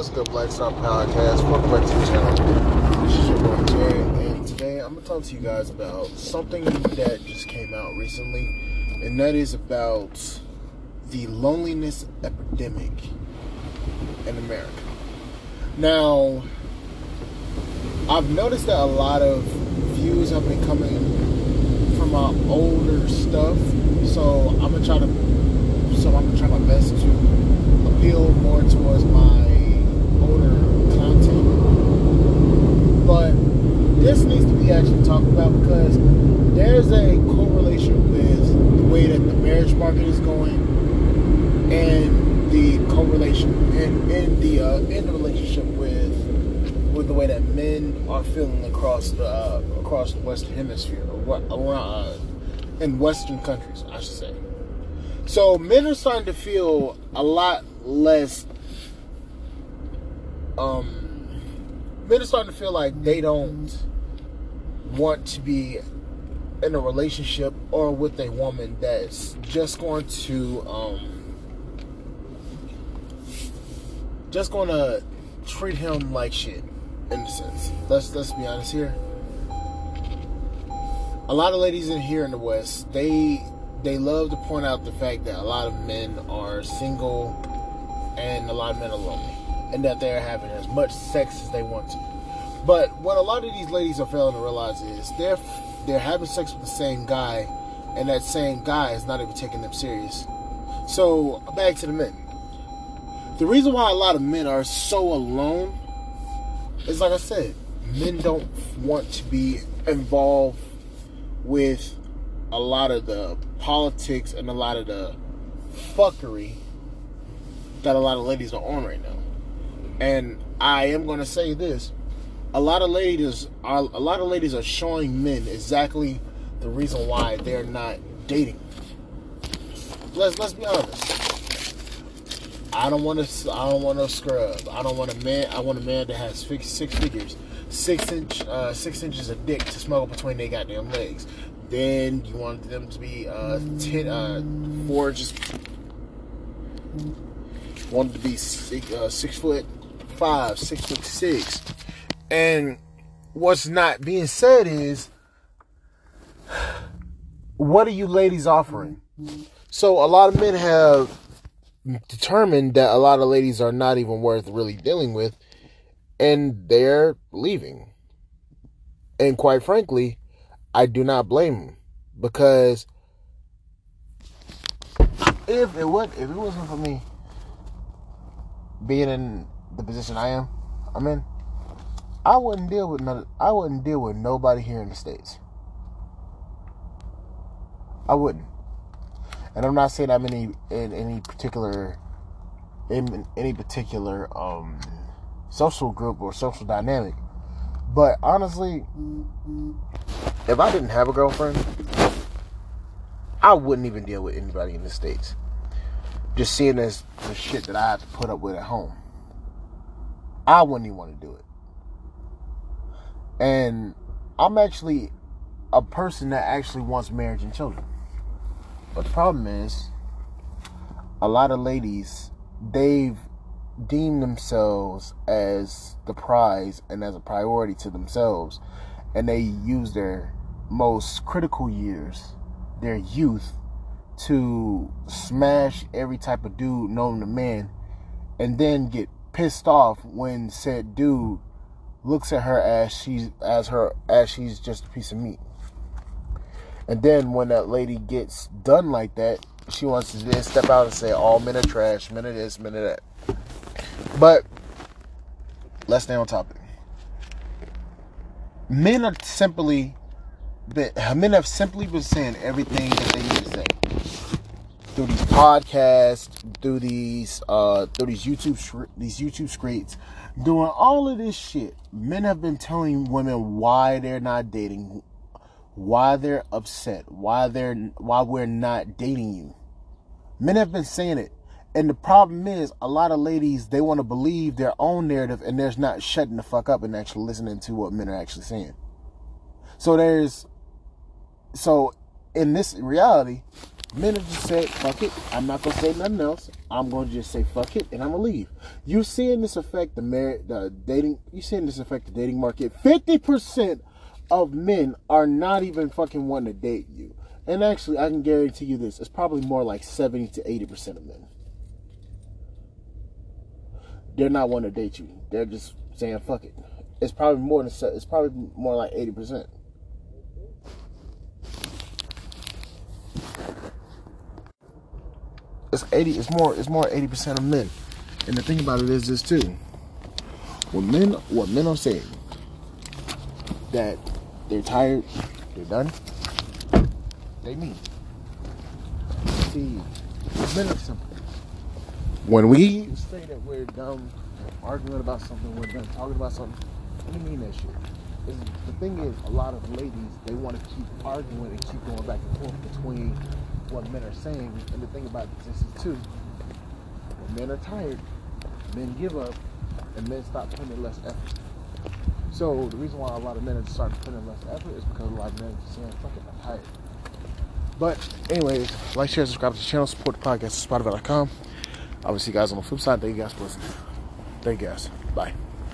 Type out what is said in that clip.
What's good, Black Star Podcast? Welcome back to the channel. This is your boy Jay, and today I'm gonna talk to you guys about something that just came out recently, and that is about the loneliness epidemic in America. Now, I've noticed that a lot of views have been coming from my older stuff, so I'm gonna try to, so I'm gonna try my best to appeal more towards my older content. But this needs to be actually talked about because there's a correlation with the way that the marriage market is going and the correlation and in the uh, in the relationship with with the way that men are feeling across the uh, across the Western Hemisphere or around uh, in Western countries, I should say. So men are starting to feel a lot less um men are starting to feel like they don't want to be in a relationship or with a woman that's just going to um just going to treat him like shit in a sense. Let's let's be honest here. A lot of ladies in here in the West, they they love to point out the fact that a lot of men are single and a lot of men are lonely, and that they're having as much sex as they want to. But what a lot of these ladies are failing to realize is they're they're having sex with the same guy, and that same guy is not even taking them serious. So back to the men. The reason why a lot of men are so alone is like I said, men don't want to be involved with a lot of the politics and a lot of the fuckery that a lot of ladies are on right now. And I am going to say this: a lot of ladies are a lot of ladies are showing men exactly the reason why they're not dating. Let's let's be honest. I don't want to. I don't want no scrub. I don't want a man. I want a man that has six, six figures, six inch, uh, six inches of dick to smuggle between their goddamn legs. Then you want them to be uh, ten, uh, four inches wanted to be six, uh, six foot five, six foot six. And what's not being said is, what are you ladies offering? So a lot of men have determined that a lot of ladies are not even worth really dealing with, and they're leaving. And quite frankly, I do not blame them because if it would, if it wasn't for me, being in the position I am, I'm in, I wouldn't deal with none, I wouldn't deal with nobody here in the states. I wouldn't, and I'm not saying I'm any in any particular in any particular um, social group or social dynamic, but honestly, if I didn't have a girlfriend, I wouldn't even deal with anybody in the states just seeing as the shit that I have to put up with at home. I wouldn't even want to do it. And I'm actually a person that actually wants marriage and children. But the problem is, a lot of ladies, they've deemed themselves as the prize and as a priority to themselves. And they use their most critical years, their youth, to smash every type of dude known to man and then get pissed off when said dude looks at her as she's as her as she's just a piece of meat. And then when that lady gets done like that, she wants to then step out and say all men are trash, men are this, men are that. But let's stay on topic. Men are simply men have simply been saying everything that they need to say through these podcasts, through these uh, through these YouTube these YouTube screens, doing all of this shit. Men have been telling women why they're not dating, why they're upset, why they're why we're not dating you. Men have been saying it. And the problem is, a lot of ladies they want to believe their own narrative, and there's not shutting the fuck up and actually listening to what men are actually saying. So there's, so in this reality, Manager said, fuck it. I'm not going to say nothing else. I'm going to just say fuck it and I'm going to leave. You're seeing this affect the marriage, the dating, you're seeing this affect the dating market. 50% of men are not even fucking wanting to date you. And actually, I can guarantee you this it's probably more like 70 to 80% of men. They're not wanting to date you, they're just saying fuck it. It's probably more than it's probably more like 80%. It's eighty. It's more. It's more eighty percent of men. And the thing about it is this too. When men, what men are saying that they're tired, they're done. They mean. See, men are simple. When we say that we're done arguing about something, we're done talking about something. What do you mean that shit? Is the thing is, a lot of ladies they want to keep arguing and keep going back and forth between what men are saying. And the thing about this is too, when men are tired, men give up, and men stop putting less effort. So the reason why a lot of men are starting to put in less effort is because a lot of men are saying, "Fuck it, I'm tired." But anyways, like, share, subscribe to the channel, support the podcast at Spotify.com. I will see you guys on the flip side. Thank you guys for listening. Thank you guys. Bye.